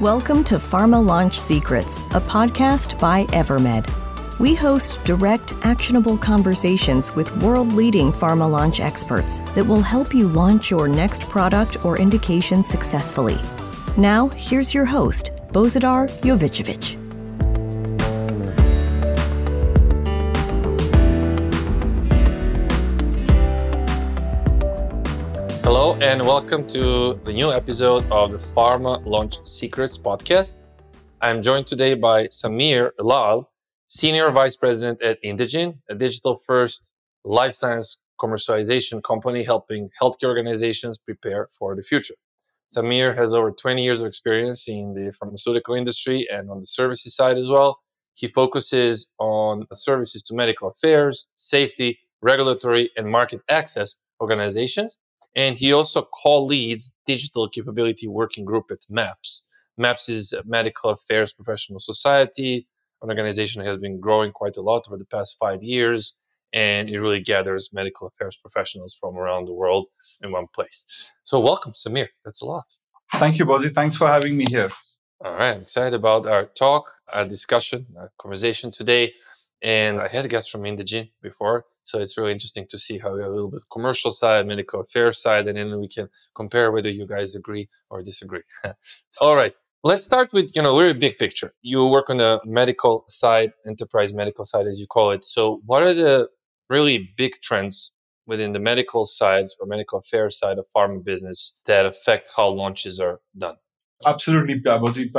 Welcome to Pharma Launch Secrets, a podcast by Evermed. We host direct, actionable conversations with world leading pharma launch experts that will help you launch your next product or indication successfully. Now, here's your host, Bozidar Jovicevic. And welcome to the new episode of the Pharma Launch Secrets podcast. I'm joined today by Sameer Lal, Senior Vice President at Indegene, a digital first life science commercialization company helping healthcare organizations prepare for the future. Samir has over 20 years of experience in the pharmaceutical industry and on the services side as well. He focuses on services to medical affairs, safety, regulatory, and market access organizations and he also co-leads digital capability working group at MAPS. MAPS is a medical affairs professional society, an organization that has been growing quite a lot over the past five years, and it really gathers medical affairs professionals from around the world in one place. So welcome, Sameer. That's a lot. Thank you, Bozi. Thanks for having me here. All right, I'm excited about our talk, our discussion, our conversation today. And I had guests from Indegene before, so it's really interesting to see how a little bit commercial side, medical affairs side, and then we can compare whether you guys agree or disagree. All right. Let's start with, you know, very big picture. You work on the medical side, enterprise medical side, as you call it. So what are the really big trends within the medical side or medical affairs side of pharma business that affect how launches are done? Absolutely, Babuji.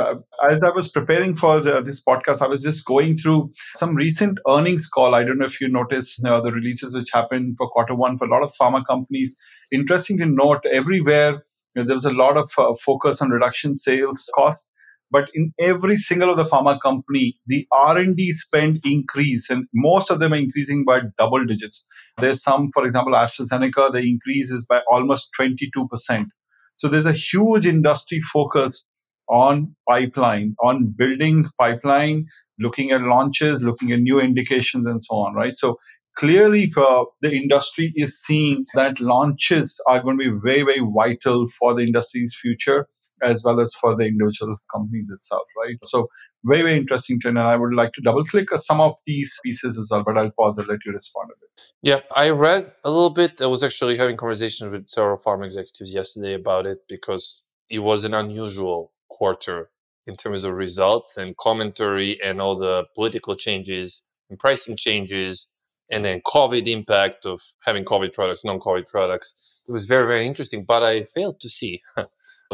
As I was preparing for the, this podcast, I was just going through some recent earnings call. I don't know if you noticed uh, the releases which happened for quarter one for a lot of pharma companies. Interesting to note, everywhere you know, there was a lot of uh, focus on reduction sales cost, but in every single of the pharma company, the R&D spend increase, and most of them are increasing by double digits. There's some, for example, AstraZeneca, the increase is by almost 22 percent so there's a huge industry focus on pipeline, on building pipeline, looking at launches, looking at new indications, and so on, right? So clearly, uh, the industry is seeing that launches are going to be very, very vital for the industry's future as well as for the individual companies itself, right? So very, very interesting trend. And I would like to double click some of these pieces as well, but I'll pause and let you respond a bit. Yeah, I read a little bit. I was actually having conversations with several farm executives yesterday about it because it was an unusual quarter in terms of results and commentary and all the political changes and pricing changes and then COVID impact of having COVID products, non-COVID products. It was very, very interesting, but I failed to see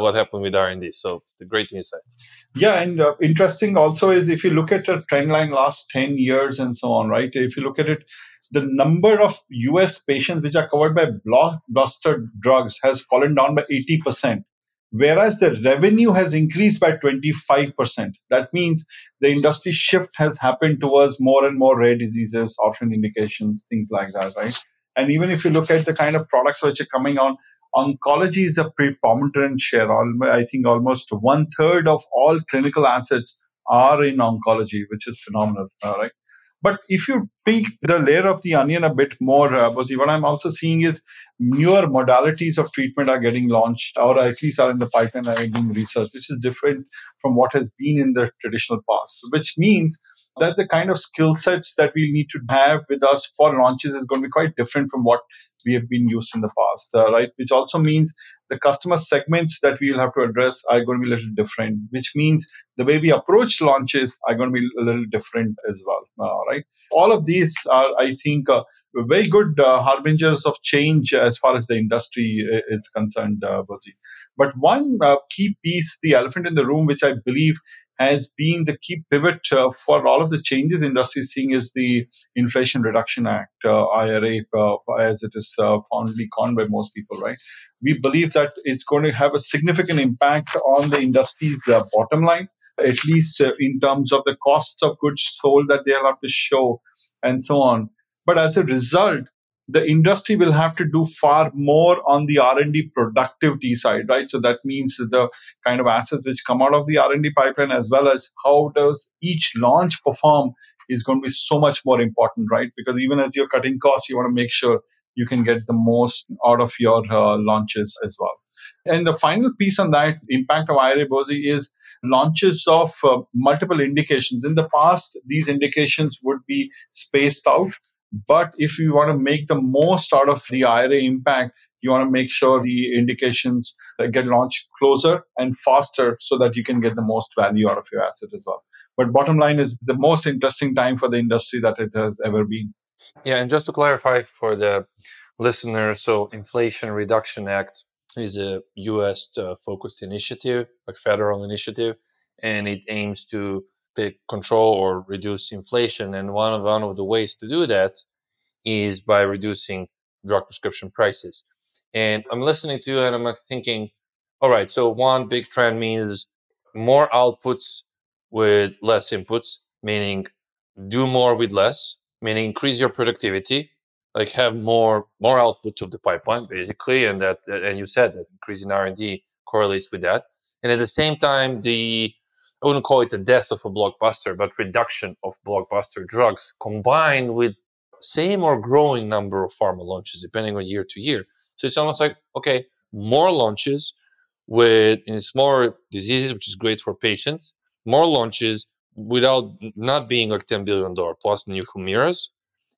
what happened with R&D. So the great insight. Yeah, and uh, interesting also is if you look at a trend line last 10 years and so on, right? If you look at it, the number of US patients which are covered by blockbuster drugs has fallen down by 80%, whereas the revenue has increased by 25%. That means the industry shift has happened towards more and more rare diseases, orphan indications, things like that, right? And even if you look at the kind of products which are coming on, oncology is a preponderant share. I think almost one third of all clinical assets are in oncology, which is phenomenal, right? But if you peek the layer of the onion a bit more, uh, what I'm also seeing is newer modalities of treatment are getting launched, or at least are in the pipeline are being researched, which is different from what has been in the traditional past. Which means that the kind of skill sets that we need to have with us for launches is going to be quite different from what we have been used in the past, uh, right? Which also means the customer segments that we will have to address are going to be a little different, which means the way we approach launches are going to be a little different as well, uh, right? All of these are, I think, uh, very good uh, harbingers of change as far as the industry is concerned, uh, But one uh, key piece, the elephant in the room, which I believe has been the key pivot uh, for all of the changes industry is seeing is the Inflation Reduction Act, uh, IRA, uh, as it is uh, fondly called by most people, right? We believe that it's going to have a significant impact on the industry's uh, bottom line, at least in terms of the cost of goods sold that they'll have to show and so on. But as a result, the industry will have to do far more on the r&d productivity side right so that means the kind of assets which come out of the r&d pipeline as well as how does each launch perform is going to be so much more important right because even as you're cutting costs you want to make sure you can get the most out of your uh, launches as well and the final piece on that impact of IRA Bozi is launches of uh, multiple indications. In the past, these indications would be spaced out. But if you want to make the most out of the IRA impact, you want to make sure the indications get launched closer and faster so that you can get the most value out of your asset as well. But bottom line is the most interesting time for the industry that it has ever been. Yeah, and just to clarify for the listeners, so Inflation Reduction Act is a U.S. Uh, focused initiative, like federal initiative, and it aims to take control or reduce inflation. And one of one of the ways to do that is by reducing drug prescription prices. And I'm listening to you and I'm thinking, all right, so one big trend means more outputs with less inputs, meaning do more with less, meaning increase your productivity, like have more more output to the pipeline, basically, and that and you said that increasing R and D correlates with that. And at the same time, the I wouldn't call it the death of a blockbuster, but reduction of blockbuster drugs combined with same or growing number of pharma launches, depending on year to year. So it's almost like, okay, more launches with in smaller diseases, which is great for patients, more launches without not being like $10 billion plus new Humiras,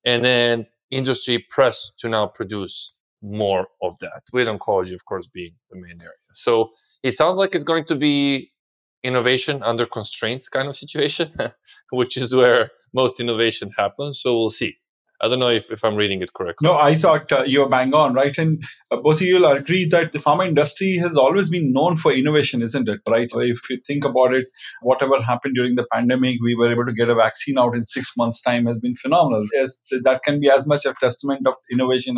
and then industry press to now produce more of that, with oncology, of course, being the main area. So it sounds like it's going to be innovation under constraints kind of situation, which is where most innovation happens. So we'll see. I don't know if, if I'm reading it correctly. No, I thought uh, you were bang on, right? And uh, both of you will agree that the pharma industry has always been known for innovation, isn't it? Right? If you think about it, whatever happened during the pandemic, we were able to get a vaccine out in six months' time has been phenomenal. As, that can be as much a testament of innovation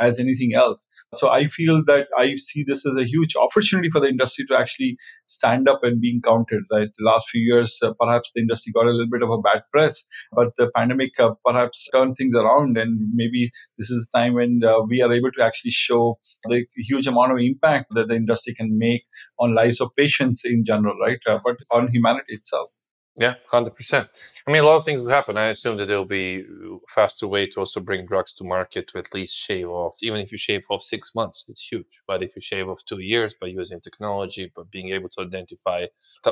as anything else. So I feel that I see this as a huge opportunity for the industry to actually stand up and being counted. Right, the last few years, uh, perhaps the industry got a little bit of a bad press, but the pandemic uh, perhaps turned things around, and maybe this is the time when uh, we are able to actually show the huge amount of impact that the industry can make on lives of patients in general, right? Uh, but on humanity itself. Yeah, hundred percent. I mean, a lot of things will happen. I assume that there'll be faster way to also bring drugs to market to at least shave off. Even if you shave off six months, it's huge. But if you shave off two years by using technology, but being able to identify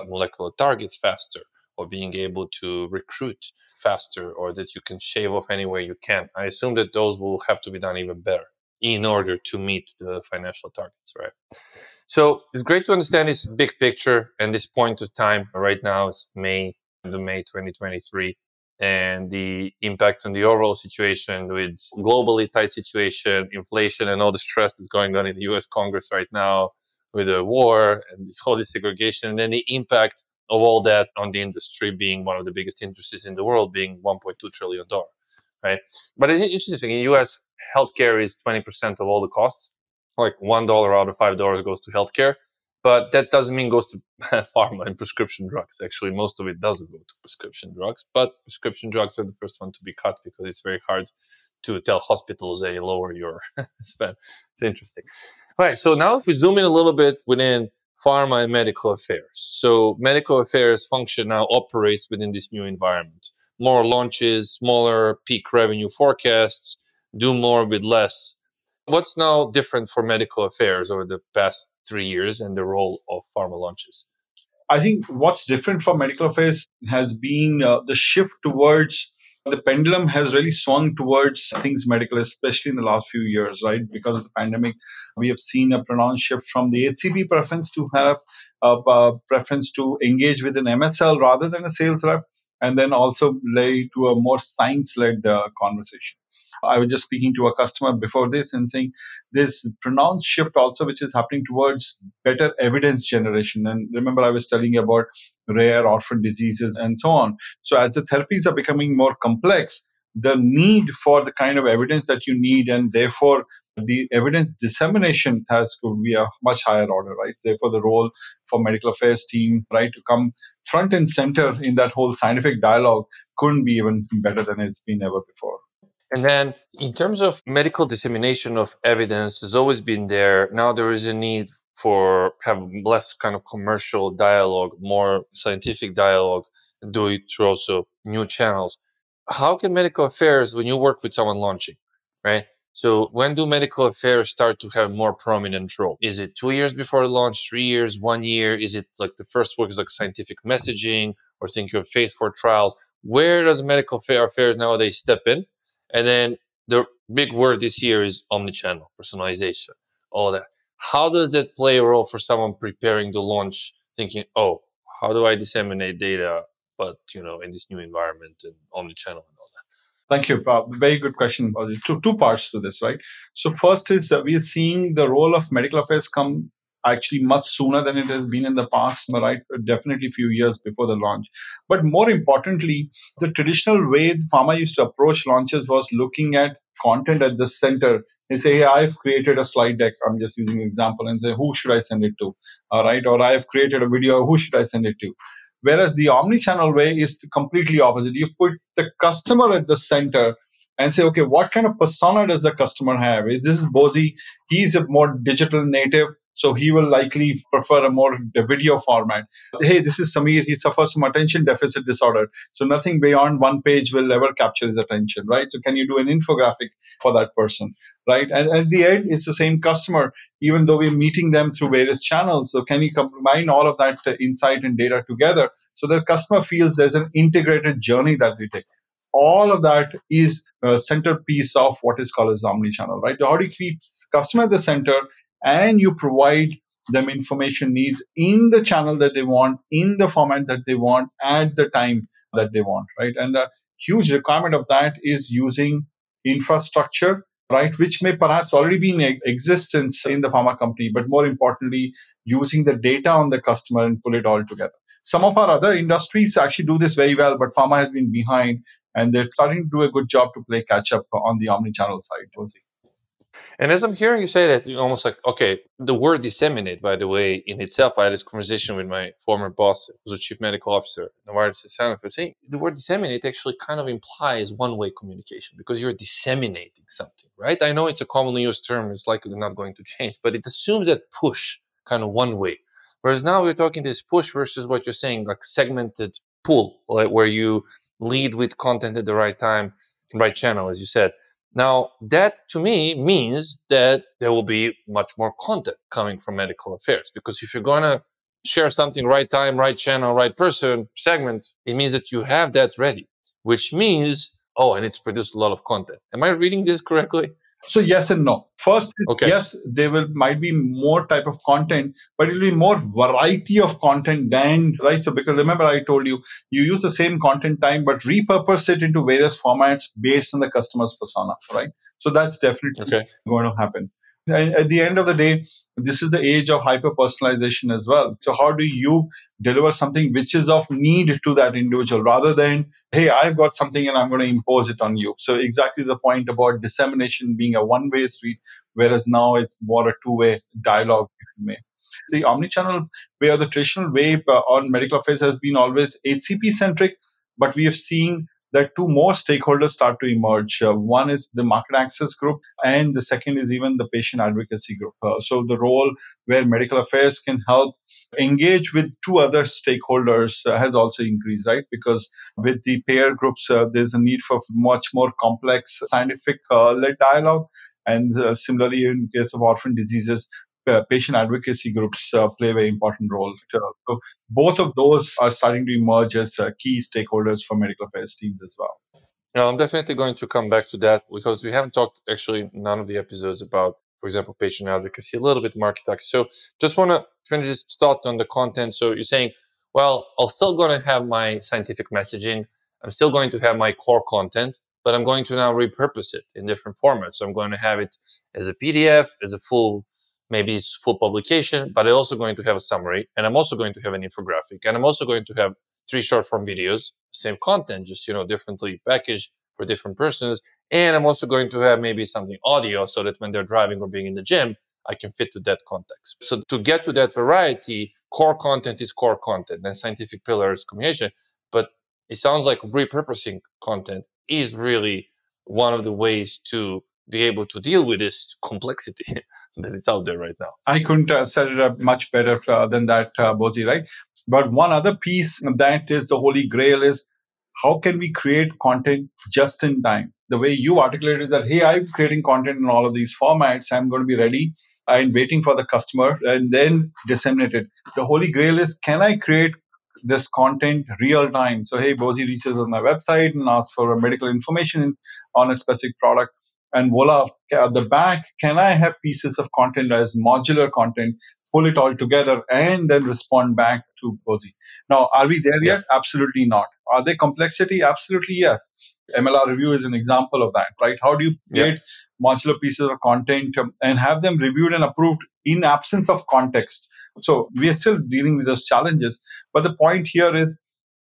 molecular targets faster, or being able to recruit faster, or that you can shave off anywhere you can, I assume that those will have to be done even better in order to meet the financial targets, right? So it's great to understand this big picture and this point of time. Right now is May, the May 2023, and the impact on the overall situation with globally tight situation, inflation, and all the stress that's going on in the U.S. Congress right now with the war and all this segregation, and then the impact of all that on the industry being one of the biggest industries in the world, being 1.2 trillion dollar, right? But it's interesting. In the U.S., healthcare is 20% of all the costs like one dollar out of five dollars goes to healthcare, but that doesn't mean goes to pharma and prescription drugs. Actually, most of it doesn't go to prescription drugs, but prescription drugs are the first one to be cut because it's very hard to tell hospitals they lower your spend. It's interesting. All right, so now if we zoom in a little bit within pharma and medical affairs. So medical affairs function now operates within this new environment. More launches, smaller peak revenue forecasts, do more with less What's now different for medical affairs over the past three years and the role of pharma launches? I think what's different for medical affairs has been uh, the shift towards the pendulum has really swung towards things medical, especially in the last few years, right? Because of the pandemic, we have seen a pronounced shift from the HCP preference to have a, a preference to engage with an MSL rather than a sales rep, and then also lay to a more science-led uh, conversation. I was just speaking to a customer before this and saying this pronounced shift also, which is happening towards better evidence generation. And remember, I was telling you about rare orphan diseases and so on. So as the therapies are becoming more complex, the need for the kind of evidence that you need and therefore the evidence dissemination has to be a much higher order, right? Therefore, the role for medical affairs team, right, to come front and center in that whole scientific dialogue couldn't be even better than it's been ever before. And then, in terms of medical dissemination of evidence, has always been there. Now there is a need for have less kind of commercial dialogue, more scientific dialogue, do it through also new channels. How can medical affairs, when you work with someone launching, right? So when do medical affairs start to have more prominent role? Is it two years before launch, three years, one year? Is it like the first work is like scientific messaging or think of phase four trials? Where does medical affairs nowadays step in? And then the big word this year is omnichannel, personalization, all that. How does that play a role for someone preparing the launch, thinking, oh, how do I disseminate data, but you know, in this new environment and omnichannel and all that? Thank you. Uh, very good question. Two, two parts to this, right? So first is that we are seeing the role of medical affairs come actually much sooner than it has been in the past, right? Definitely few years before the launch. But more importantly, the traditional way pharma used to approach launches was looking at content at the center. They say, hey, I've created a slide deck. I'm just using an example and say, who should I send it to? All right. Or I've created a video. Who should I send it to? Whereas the omni-channel way is completely opposite. You put the customer at the center and say, okay, what kind of persona does the customer have? Is this Bozi? He's a more digital native. So he will likely prefer a more video format. Hey, this is Sameer. He suffers from attention deficit disorder. So nothing beyond one page will ever capture his attention, right? So can you do an infographic for that person, right? And at the end, it's the same customer, even though we're meeting them through various channels. So can you combine all of that insight and data together so the customer feels there's an integrated journey that we take? all of that is a centerpiece of what is called as omni-channel, right? How do you keep customer at the center and you provide them information needs in the channel that they want, in the format that they want, at the time that they want, right? And the huge requirement of that is using infrastructure, right, which may perhaps already be in existence in the pharma company, but more importantly, using the data on the customer and pull it all together. Some of our other industries actually do this very well, but pharma has been behind and they're starting to do a good job to play catch up on the omni-channel side, Josie. And as I'm hearing you say that, you're almost like, okay, the word disseminate, by the way, in itself, I had this conversation with my former boss, who's a chief medical officer, Novartis Sanofi, saying the word disseminate actually kind of implies one-way communication because you're disseminating something, right? I know it's a commonly used term, it's likely not going to change, but it assumes that push kind of one way. Whereas now we're talking this push versus what you're saying, like segmented pull, like where you lead with content at the right time, right channel, as you said. Now, that to me means that there will be much more content coming from medical affairs because if you're going to share something right time, right channel, right person, segment, it means that you have that ready, which means, oh, I need to produce a lot of content. Am I reading this correctly? So yes and no. First, okay. yes, there will might be more type of content, but it will be more variety of content than right. So because remember, I told you you use the same content time, but repurpose it into various formats based on the customer's persona, right? So that's definitely okay. going to happen. At the end of the day, this is the age of hyper personalization as well. So, how do you deliver something which is of need to that individual rather than, hey, I've got something and I'm going to impose it on you? So, exactly the point about dissemination being a one way street, whereas now it's more a two way dialogue, if you may. The omnichannel way or the traditional way uh, on medical affairs has been always HCP centric, but we have seen that two more stakeholders start to emerge. Uh, one is the market access group, and the second is even the patient advocacy group. Uh, so the role where medical affairs can help engage with two other stakeholders uh, has also increased, right? Because with the payer groups, uh, there's a need for much more complex scientific uh, led dialogue. And uh, similarly, in case of orphan diseases, uh, patient advocacy groups uh, play a very important role. So both of those are starting to emerge as uh, key stakeholders for medical affairs teams as well. No, I'm definitely going to come back to that because we haven't talked actually none of the episodes about, for example, patient advocacy, a little bit market access. So just want to finish this thought on the content. So you're saying, well, I'm still going to have my scientific messaging. I'm still going to have my core content, but I'm going to now repurpose it in different formats. So I'm going to have it as a PDF, as a full maybe it's full publication, but I'm also going to have a summary and I'm also going to have an infographic and I'm also going to have three short form videos, same content, just, you know, differently packaged for different persons. And I'm also going to have maybe something audio so that when they're driving or being in the gym, I can fit to that context. So to get to that variety, core content is core content and scientific pillars communication. But it sounds like repurposing content is really one of the ways to be able to deal with this complexity that is out there right now. I couldn't uh, set it up much better uh, than that, uh, Bozi, right? But one other piece that is the holy grail is how can we create content just in time? The way you articulated that, hey, I'm creating content in all of these formats. I'm going to be ready and waiting for the customer and then disseminate it. The holy grail is can I create this content real time? So, hey, Bozi reaches on my website and asks for medical information on a specific product. And voila, at the back, can I have pieces of content as modular content, pull it all together, and then respond back to Bozi? Now, are we there yet? Absolutely not. Are there complexity? Absolutely yes. MLR review is an example of that, right? How do you create yeah. modular pieces of content um, and have them reviewed and approved in absence of context? So we are still dealing with those challenges. But the point here is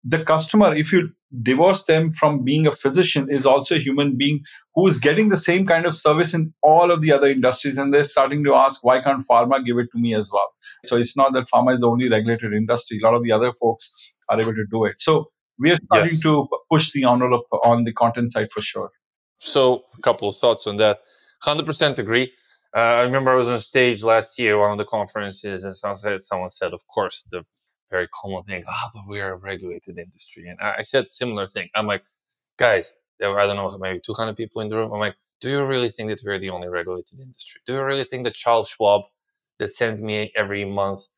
the customer, if you divorce them from being a physician, is also a human being who is getting the same kind of service in all of the other industries. And they're starting to ask, why can't pharma give it to me as well? So it's not that pharma is the only regulated industry. A lot of the other folks are able to do it. So we are starting yes. to push the envelope on the content side for sure. So, a couple of thoughts on that. 100% agree. Uh, I remember I was on stage last year, one of the conferences, and someone said, someone said, of course, the very common thing, ah, oh, but we are a regulated industry. And I, I said similar thing. I'm like, guys, there were, I don't know, maybe 200 people in the room. I'm like, do you really think that we're the only regulated industry? Do you really think that Charles Schwab, that sends me every month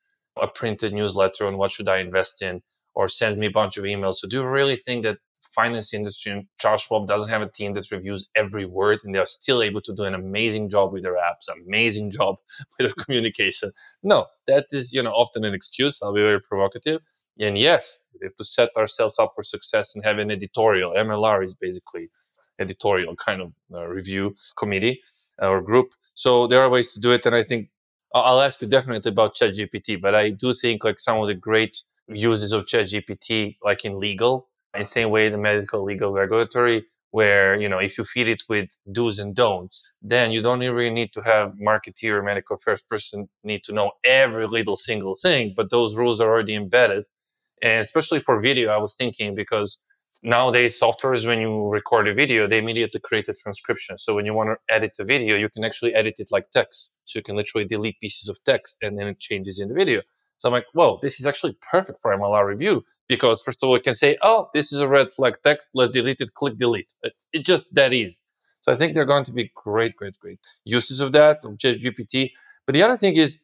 a printed newsletter on what should I invest in, or sends me a bunch of emails. So do you really think that finance industry and Charles Schwab doesn't have a team that reviews every word and they're still able to do an amazing job with their apps, amazing job with their communication? No, that is, you know, often an excuse. I'll be very provocative. And yes, we have to set ourselves up for success and have an editorial. MLR is basically editorial kind of uh, review committee uh, or group. So there are ways to do it. And I think I'll ask you definitely about ChatGPT, but I do think like some of the great uses of ChatGPT, like in legal, in the same way the medical, legal, regulatory, where you know if you feed it with do's and don'ts, then you don't really need to have marketeer, or medical affairs person need to know every little single thing, but those rules are already embedded. And especially for video, I was thinking because nowadays software is when you record a video, they immediately create a transcription. So when you want to edit a video, you can actually edit it like text. So you can literally delete pieces of text and then it changes in the video. So I'm like, whoa, this is actually perfect for MLR review because first of all, it can say, oh, this is a red flag text. Let's delete it. Click delete. It's, it's just that easy. So I think they're going to be great, great, great uses of that, of GPT. But the other thing is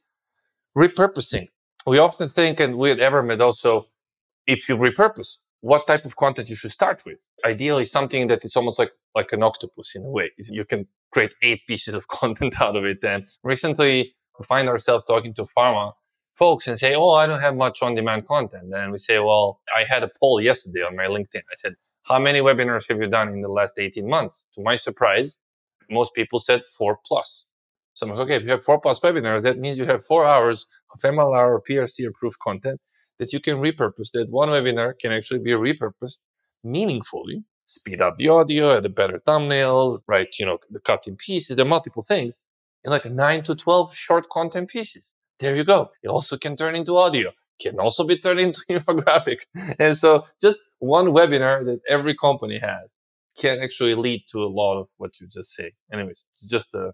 repurposing. We often think, and we at Evermed also, if you repurpose, what type of content you should start with. Ideally, something that is almost like like an octopus in a way. You can create eight pieces of content out of it. And recently, we find ourselves talking to pharma folks and say, Oh, I don't have much on demand content. And we say, Well, I had a poll yesterday on my LinkedIn. I said, How many webinars have you done in the last 18 months? To my surprise, most people said four plus. So I'm like, okay, if you have four plus webinars, that means you have four hours of MLR or PRC approved content that you can repurpose. That one webinar can actually be repurposed meaningfully, speed up the audio, add a better thumbnail, right? You know, the cut in pieces, the multiple things in like nine to 12 short content pieces there you go. It also can turn into audio, can also be turned into infographic. And so just one webinar that every company has can actually lead to a lot of what you just say. Anyways, just a,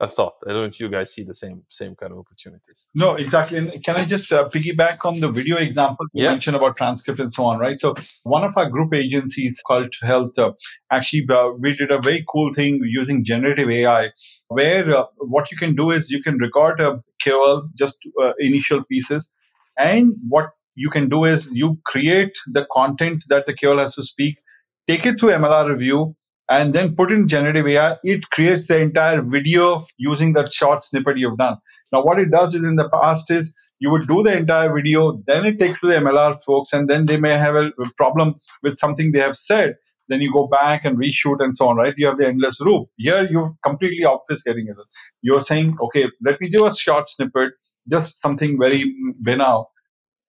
a thought. I don't know if you guys see the same same kind of opportunities. No, exactly. And can I just uh, piggyback on the video example you yeah. mentioned about transcript and so on, right? So one of our group agencies called Health uh, actually uh, we did a very cool thing using generative AI where uh, what you can do is you can record a KOL, just uh, initial pieces, and what you can do is you create the content that the KOL has to speak, take it through MLR review, and then put in generative AI. It creates the entire video using that short snippet you've done. Now, what it does is in the past is you would do the entire video, then it takes to the MLR folks, and then they may have a problem with something they have said then you go back and reshoot and so on, right? You have the endless loop. Here you're completely obfuscating it. You're saying, okay, let me do a short snippet, just something very banal.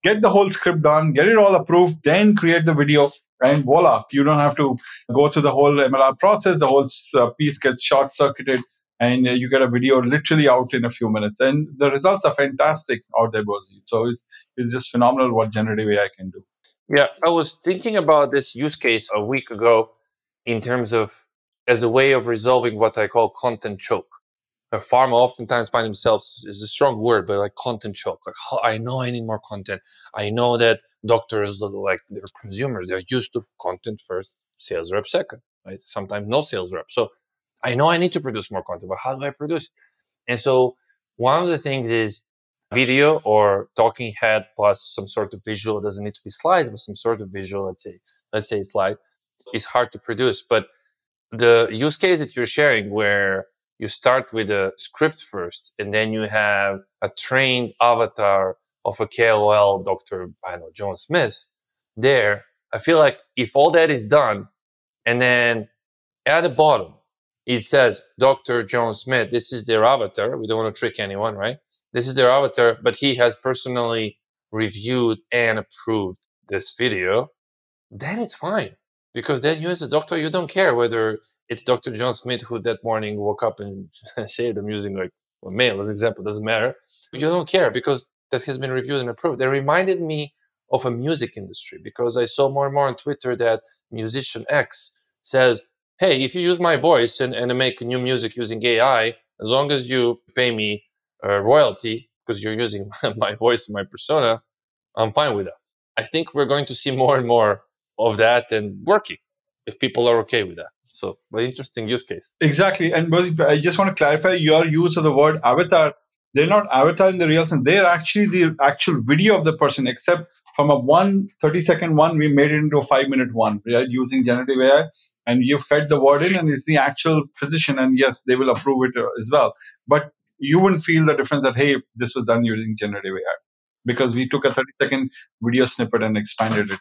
Get the whole script done, get it all approved, then create the video, and voila, you don't have to go through the whole MLR process. The whole uh, piece gets short circuited, and you get a video literally out in a few minutes. And the results are fantastic out there, Bozi. So it's, it's just phenomenal what generative AI can do. Yeah, I was thinking about this use case a week ago in terms of as a way of resolving what I call content choke. a pharma oftentimes find themselves is a strong word, but like content choke. Like oh, I know I need more content. I know that doctors like they're consumers. They're used to content first, sales rep second, right? Sometimes no sales rep. So I know I need to produce more content, but how do I produce? And so one of the things is video or talking head plus some sort of visual. It doesn't need to be slide, but some sort of visual. Let's say let's say slide is hard to produce, but the use case that you're sharing where you start with a script first and then you have a trained avatar of a KOL, Dr. I know, John Smith there. I feel like if all that is done and then at the bottom it says Dr. John Smith, this is their avatar. We don't want to trick anyone, right? This is their avatar, but he has personally reviewed and approved this video, then it's fine. Because then you as a doctor, you don't care whether it's Dr. John Smith who that morning woke up and shaved. I'm using like a male as an example, doesn't matter. You don't care because that has been reviewed and approved. They reminded me of a music industry because I saw more and more on Twitter that musician X says, Hey, if you use my voice and, and make new music using AI, as long as you pay me a royalty because you're using my voice and my persona, I'm fine with that. I think we're going to see more and more of that and working if people are okay with that. So, very interesting use case. Exactly. And I just want to clarify your use of the word avatar. They're not avatar in the real sense. They're actually the actual video of the person, except from a one 30 second one, we made it into a five minute one, right? Using generative AI. And you fed the word in, and it's the actual physician. And yes, they will approve it uh, as well. But you wouldn't feel the difference that, hey, this was done using generative AI because we took a 30 second video snippet and expanded it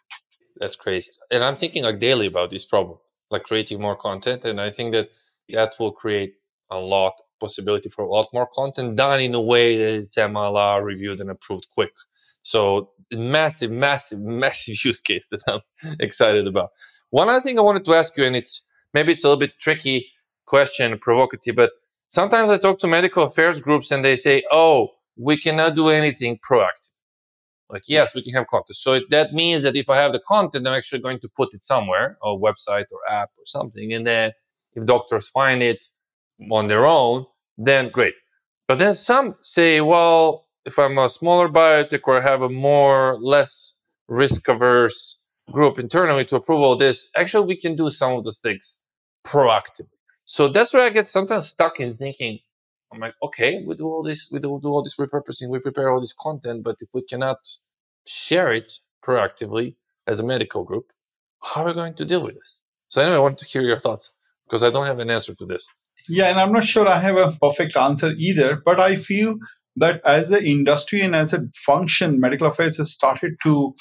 that's crazy. And I'm thinking like daily about this problem, like creating more content. And I think that that will create a lot possibility for a lot more content done in a way that it's MLR reviewed and approved quick. So massive, massive, massive use case that I'm excited about. One other thing I wanted to ask you, and it's maybe it's a little bit tricky question, provocative, but sometimes I talk to medical affairs groups and they say, "Oh, we cannot do anything proactive." Like, yes, we can have content. So it, that means that if I have the content, I'm actually going to put it somewhere, a website or app or something. And then if doctors find it on their own, then great. But then some say, well, if I'm a smaller biotech or I have a more less risk averse group internally to approve all this, actually we can do some of the things proactively. So that's where I get sometimes stuck in thinking, I'm like, okay, we do all this, we do, do all this repurposing, we prepare all this content, but if we cannot share it proactively as a medical group, how are we going to deal with this? So anyway, I want to hear your thoughts because I don't have an answer to this. Yeah, and I'm not sure I have a perfect answer either, but I feel that as an industry and as a function, medical affairs has started to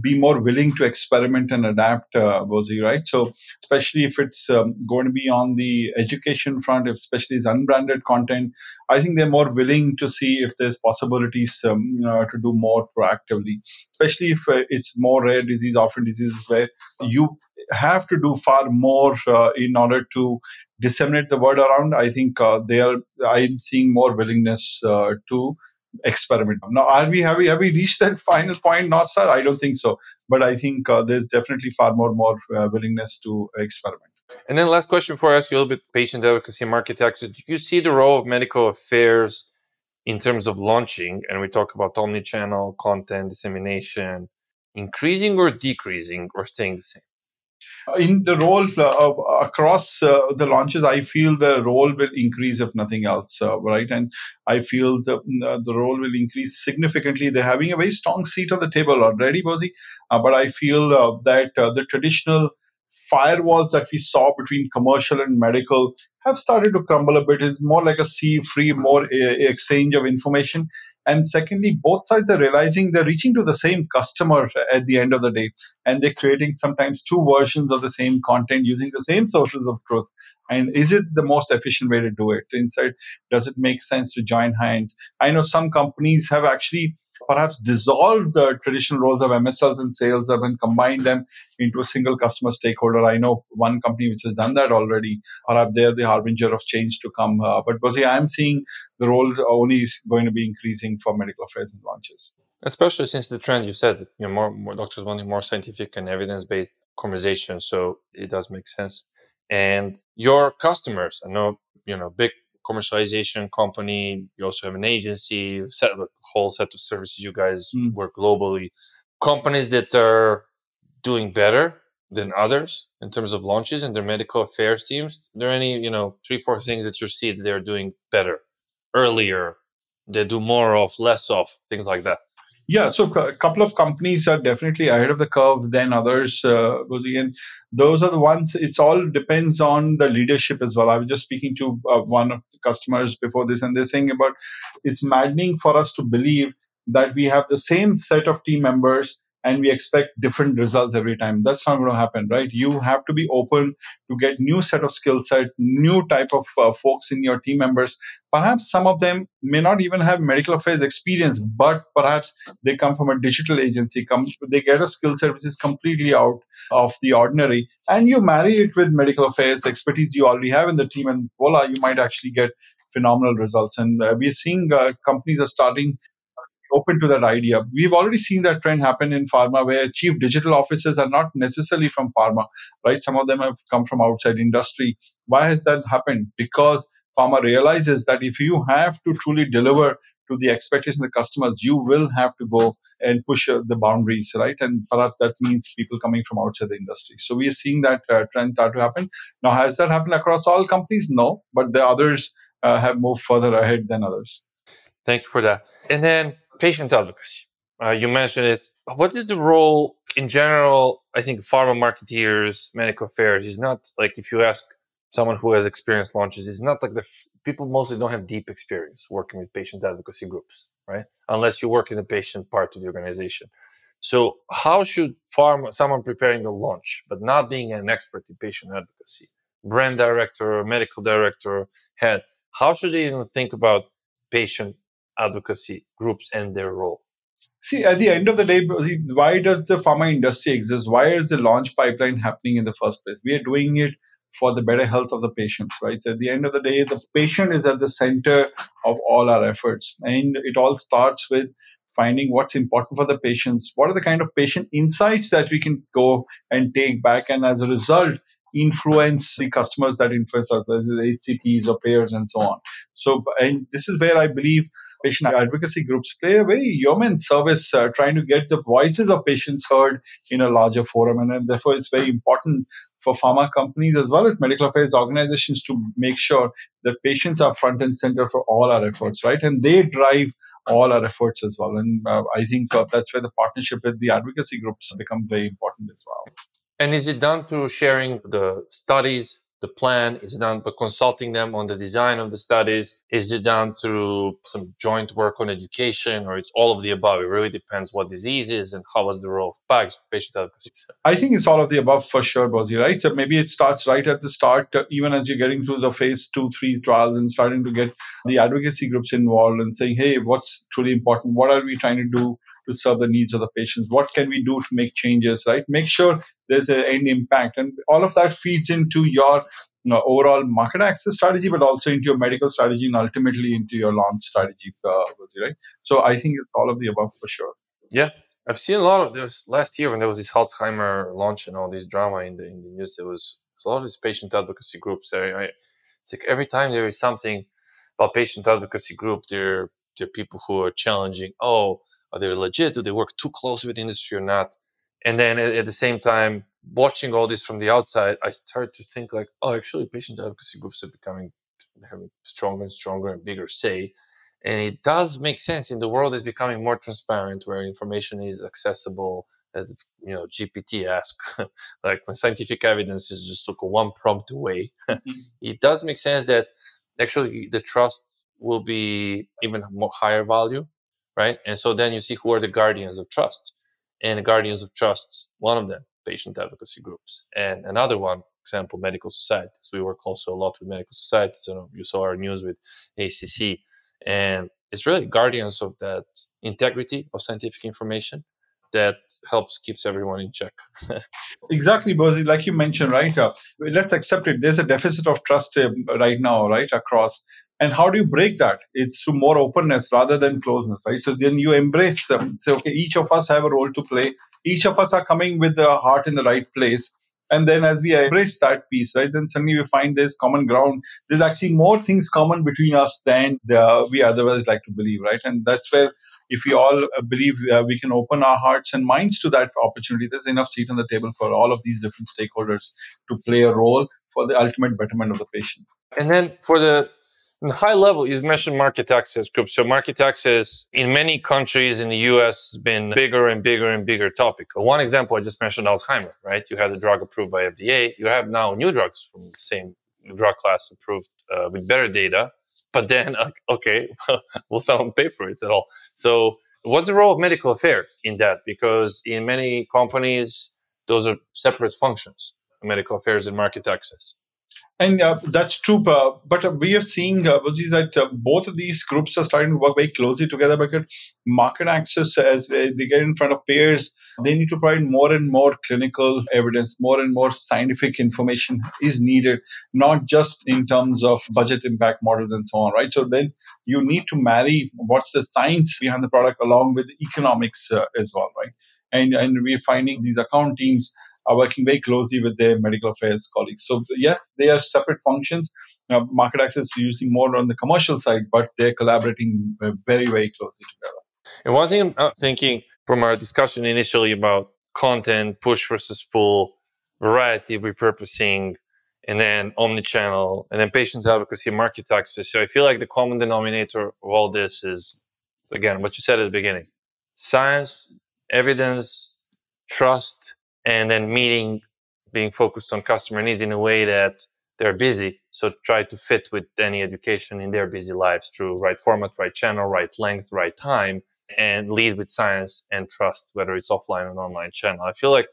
be more willing to experiment and adapt, uh, Bozi, right? So, especially if it's um, going to be on the education front, especially as unbranded content, I think they're more willing to see if there's possibilities um, know, to do more proactively, especially if uh, it's more rare disease, orphan diseases where you have to do far more uh, in order to disseminate the word around. I think uh, they are. I'm seeing more willingness uh, to experiment. Now, are we have we have we reached that final point, North Star? I don't think so, but I think uh, there's definitely far more more uh, willingness to experiment. And then last question for us, you a little bit patient advocacy, market access. Do you see the role of medical affairs in terms of launching? And we talk about omni-channel content dissemination, increasing or decreasing or staying the same? In the roles uh, across uh, the launches, I feel the role will increase if nothing else, uh, right? And I feel the uh, the role will increase significantly. They're having a very strong seat on the table already, Bozi, but I feel that the traditional firewalls that we saw between commercial and medical have started to crumble a bit. It's more like a sea free, more exchange of information. And secondly, both sides are realizing they're reaching to the same customer at the end of the day. And they're creating sometimes two versions of the same content using the same sources of truth. And is it the most efficient way to do it? Inside, does it make sense to join hands? I know some companies have actually perhaps dissolve the traditional roles of MSLs and sales and combine them into a single customer stakeholder. I know one company which has done that already. Perhaps they're the harbinger of change to come. Uh, but Bozi, I'm seeing the role only is going to be increasing for medical affairs and launches. Especially since the trend you said, you know, more, more doctors wanting more scientific and evidence-based conversation. So it does make sense. And your customers, I know, you know, big commercialization company. You also have an agency, set a whole set of services. You guys mm. work globally. Companies that are doing better than others in terms of launches and their medical affairs teams. Are there any, you know, three, four things that you see that they're doing better, earlier, they do more of, less of, things like that? Yeah, so a couple of companies are definitely ahead of the curve than others. Uh, again, those are the ones. It's all depends on the leadership as well. I was just speaking to uh, one of the customers before this, and they're saying about it's maddening for us to believe that we have the same set of team members and we expect different results every time. That's not going to happen, right? You have to be open to get new set of skill set, new type of uh, folks in your team members. Perhaps some of them may not even have medical affairs experience, but perhaps they come from a digital agency. Come, they get a skill set which is completely out of the ordinary, and you marry it with medical affairs expertise you already have in the team, and voila, you might actually get phenomenal results. And uh, we're seeing uh, companies are starting open to that idea. We've already seen that trend happen in pharma where chief digital officers are not necessarily from pharma, right? Some of them have come from outside industry. Why has that happened? Because pharma realizes that if you have to truly deliver to the expectations of the customers, you will have to go and push uh, the boundaries, right? And perhaps that means people coming from outside the industry. So we are seeing that uh, trend start to happen. Now, has that happened across all companies? No, but the others uh, have moved further ahead than others. Thank you for that. And then patient advocacy. Uh, you mentioned it. What is the role in general? I think pharma marketeers, medical affairs is not like if you ask someone who has experience launches, it's not like the people mostly don't have deep experience working with patient advocacy groups, right? Unless you work in the patient part of the organization. So, how should pharma, someone preparing a launch but not being an expert in patient advocacy, brand director, medical director, head, how should they even think about patient advocacy groups and their role? See, at the end of the day, why does the pharma industry exist? Why is the launch pipeline happening in the first place? We are doing it for the better health of the patients, right? So at the end of the day, the patient is at the center of all our efforts. And it all starts with finding what's important for the patients. What are the kind of patient insights that we can go and take back? And as a result, influence the customers that influence us, HCPs or payers and so on. So, and this is where I believe patient advocacy groups play a very human service, uh, trying to get the voices of patients heard in a larger forum. And, and therefore, it's very important for pharma companies as well as medical affairs organizations to make sure that patients are front and center for all our efforts, right? And they drive all our efforts as well. And uh, I think uh, that's where the partnership with the advocacy groups become very important as well. And is it done through sharing the studies the plan? Is it done by consulting them on the design of the studies? Is it done through some joint work on education, or it's all of the above? It really depends what disease is and how was the role of PAGS, patient advocacy. I think it's all of the above for sure, Bozi, right? So maybe it starts right at the start, uh, even as you're getting through the phase two, three trials and starting to get the advocacy groups involved and saying, hey, what's truly important? What are we trying to do? To serve the needs of the patients? What can we do to make changes, right? Make sure there's an impact. And all of that feeds into your you know, overall market access strategy, but also into your medical strategy and ultimately into your launch strategy, uh, right? So I think it's all of the above for sure. Yeah, I've seen a lot of this last year when there was this Alzheimer launch and all this drama in the in the news. There was a lot of these patient advocacy groups. I, I, it's like every time there is something about patient advocacy group, there there are people who are challenging. Oh, are they legit? Do they work too close with the industry or not? And then at, at the same time, watching all this from the outside, I started to think like, oh, actually, patient advocacy groups are becoming having stronger and stronger and bigger say. And it does make sense in the world is becoming more transparent, where information is accessible. As you know, GPT ask, like when scientific evidence is just like one prompt away. Mm-hmm. it does make sense that actually the trust will be even more higher value right? And so then you see who are the guardians of trust. And the guardians of trust, one of them, patient advocacy groups, and another one, example, medical societies. We work also a lot with medical societies. So you saw our news with ACC, and it's really guardians of that integrity of scientific information that helps keeps everyone in check. exactly, Bozi. Like you mentioned, right? Uh, let's accept it. There's a deficit of trust uh, right now, right, across and how do you break that? It's through more openness rather than closeness, right? So then you embrace them. Say, okay, each of us have a role to play. Each of us are coming with the heart in the right place. And then as we embrace that piece, right, then suddenly we find there's common ground. There's actually more things common between us than the, we otherwise like to believe, right? And that's where if we all uh, believe uh, we can open our hearts and minds to that opportunity, there's enough seat on the table for all of these different stakeholders to play a role for the ultimate betterment of the patient. And then for the high level, you mentioned market access groups. So market access in many countries in the US has been bigger and bigger and bigger topic. One example I just mentioned Alzheimer, right? You had a drug approved by FDA. You have now new drugs from the same drug class approved uh, with better data. But then, okay, we'll someone pay for it at all? So what's the role of medical affairs in that? Because in many companies, those are separate functions, medical affairs and market access. And uh, that's true, uh, but uh, we are seeing uh, that uh, both of these groups are starting to work very closely together because market access, as they, get in front of payers, they need to provide more and more clinical evidence, more and more scientific information is needed, not just in terms of budget impact models and so on, right? So then you need to marry what's the science behind the product along with economics uh, as well, right? And, and we're finding these account teams are working very closely with their medical affairs colleagues. So yes, they are separate functions. Uh, market access is usually more on the commercial side, but they're collaborating uh, very, very closely together. And one thing I'm thinking from our discussion initially about content, push versus pull, variety, repurposing, and then omni-channel, and then patient advocacy, market access. So I feel like the common denominator of all this is, again, what you said at the beginning: science, evidence, trust, and then meeting being focused on customer needs in a way that they're busy. So try to fit with any education in their busy lives through right format, right channel, right length, right time, and lead with science and trust, whether it's offline or online channel. I feel like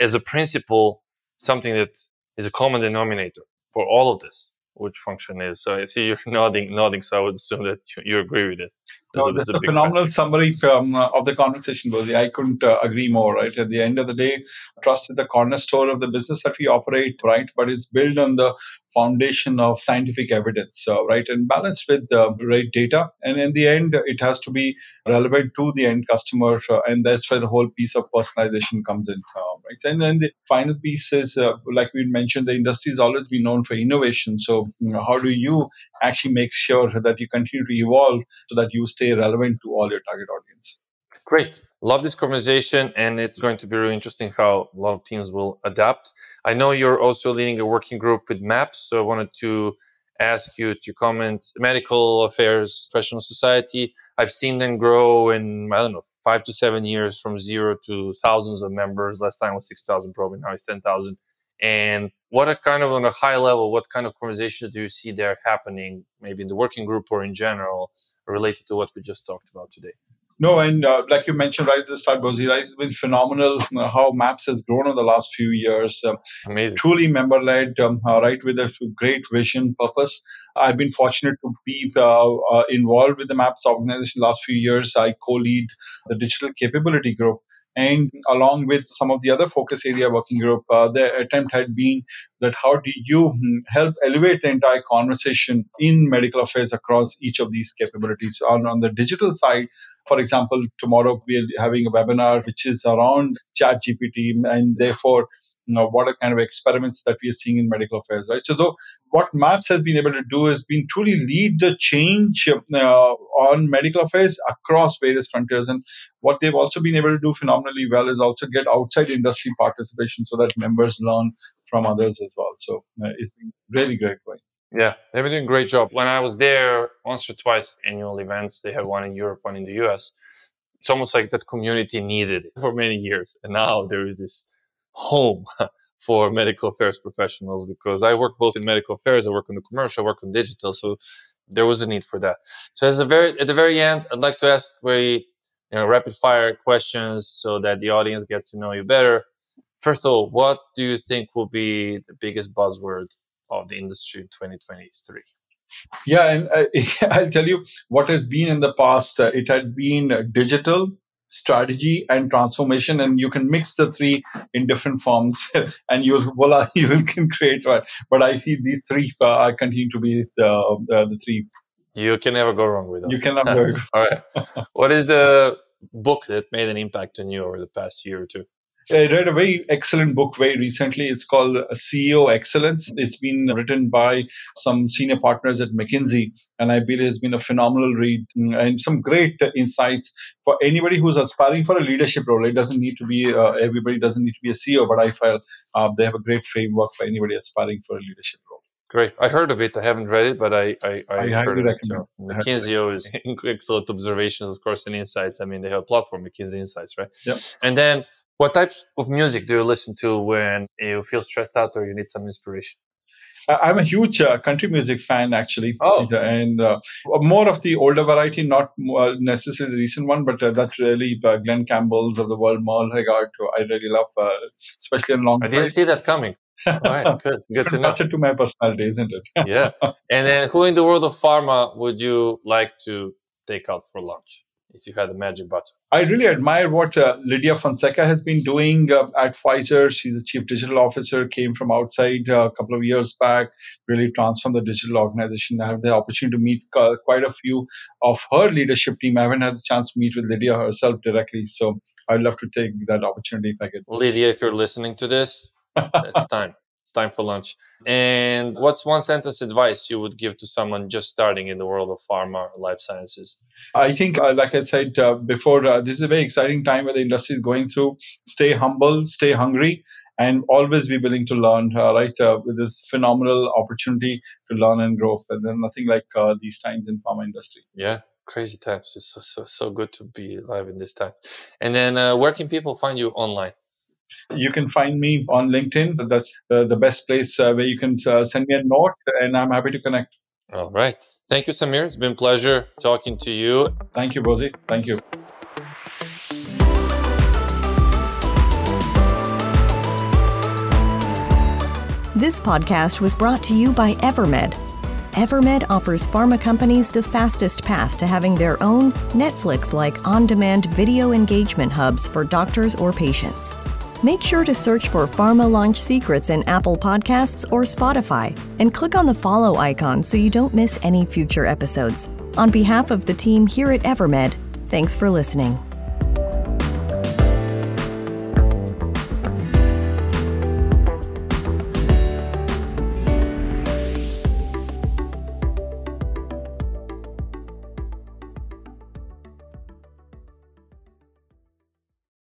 as a principle, something that is a common denominator for all of this which function is. So I see you're nodding, nodding. So I would assume that you, you agree with it. That's, no, a, that's a, a phenomenal summary um, of the conversation, Bozi. I couldn't uh, agree more. Right at the end of the day, trust is the cornerstone of the business that we operate. Right, but it's built on the foundation of scientific evidence, uh, right, and balanced with the uh, right data. And in the end, it has to be relevant to the end customer, uh, and that's where the whole piece of personalization comes in, uh, right. And then the final piece is, uh, like we mentioned, the industry has always been known for innovation. So, you know, how do you actually make sure that you continue to evolve so that you stay relevant to all your target audience? Great. Love this conversation. And it's going to be really interesting how a lot of teams will adapt. I know you're also leading a working group with MAPS. So I wanted to ask you to comment medical affairs professional society i've seen them grow in i don't know five to seven years from zero to thousands of members last time was 6000 probably now it's 10000 and what a kind of on a high level what kind of conversations do you see there happening maybe in the working group or in general related to what we just talked about today no, and uh, like you mentioned right at the start, Bozi, right, it's been phenomenal uh, how Maps has grown over the last few years. Um, Amazing. Truly member led, um, uh, right, with a great vision, purpose. I've been fortunate to be uh, uh, involved with the Maps organization the last few years. I co lead the digital capability group. And along with some of the other focus area working group, uh, the attempt had been that how do you hmm, help elevate the entire conversation in medical affairs across each of these capabilities? On, on the digital side, for example, tomorrow we're having a webinar which is around ChatGPT and therefore you know, what are kind of experiments that we are seeing in medical affairs, right? So, though what MAPS has been able to do is been truly lead the change uh, on medical affairs across various frontiers. And what they've also been able to do phenomenally well is also get outside industry participation so that members learn from others as well. So, uh, it's been really great way. Yeah, they've been doing a great job. When I was there once or twice annual events, they have one in Europe, one in the US. It's almost like that community needed it for many years. And now there is this home for medical affairs professionals because I work both in medical affairs, I work on the commercial, I work on digital. So there was a need for that. So as a very at the very end, I'd like to ask very you know rapid fire questions so that the audience get to know you better. First of all, what do you think will be the biggest buzzword of the industry in 2023? Yeah, and uh, I'll tell you what has been in the past. Uh, it had been digital, strategy and transformation and you can mix the three in different forms and you voila you can create right but i see these three uh, continue to be the, uh, the three. You can never go wrong with them you can never go all right. What is the book that made an impact on you over the past year or two I read a very excellent book very recently. It's called CEO Excellence. It's been written by some senior partners at McKinsey, and I believe it's been a phenomenal read and some great insights for anybody who's aspiring for a leadership role. It doesn't need to be uh, everybody doesn't need to be a CEO, but I felt uh, they have a great framework for anybody aspiring for a leadership role. Great. I heard of it. I haven't read it, but I I, I, I heard of it. So McKinsey is excellent observations, of course, and insights. I mean, they have a platform, McKinsey Insights, right? Yeah. And then, what types of music do you listen to when you feel stressed out or you need some inspiration? I'm a huge uh, country music fan, actually. Oh. And uh, more of the older variety, not necessarily the recent one, but uh, that really uh, Glen Campbell's of the world, Merle Haggard, I really love, uh, especially in long. I didn't see that coming. All right, good, good to know. To my personality, isn't it? yeah. And then, who in the world of pharma would you like to take out for lunch if you had a magic button? I really admire what uh, Lidia Fonseca has been doing uh, at Pfizer. She's the chief digital officer, came from outside uh, a couple of years back, really transformed the digital organization. I have the opportunity to meet uh, quite a few of her leadership team. I haven't had the chance to meet with Lidia herself directly, so I'd love to take that opportunity if I could. Lydia, if you're listening to this, it's time. Time for lunch. And what's one sentence advice you would give to someone just starting in the world of pharma or life sciences? I think, uh, like I said uh, before, uh, this is a very exciting time where the industry is going through. Stay humble, stay hungry, and always be willing to learn, uh, right? Uh, with this phenomenal opportunity to learn and grow. And then nothing like uh, these times in pharma industry. Yeah, crazy times. It's so, so, so good to be alive in this time. And then where can people find you online? You can find me on LinkedIn. That's uh, the best place uh, where you can uh, send me a note, and I'm happy to connect. All right. Thank you, Sameer. It's been a pleasure talking to you. Thank you, Bozi. Thank you. This podcast was brought to you by Evermed. Evermed offers pharma companies the fastest path to having their own Netflix like on demand video engagement hubs for doctors or patients make sure to search for Pharma Launch Secrets in Apple Podcasts or Spotify and click on the follow icon so you don't miss any future episodes. On behalf of the team here at Evermed, thanks for listening.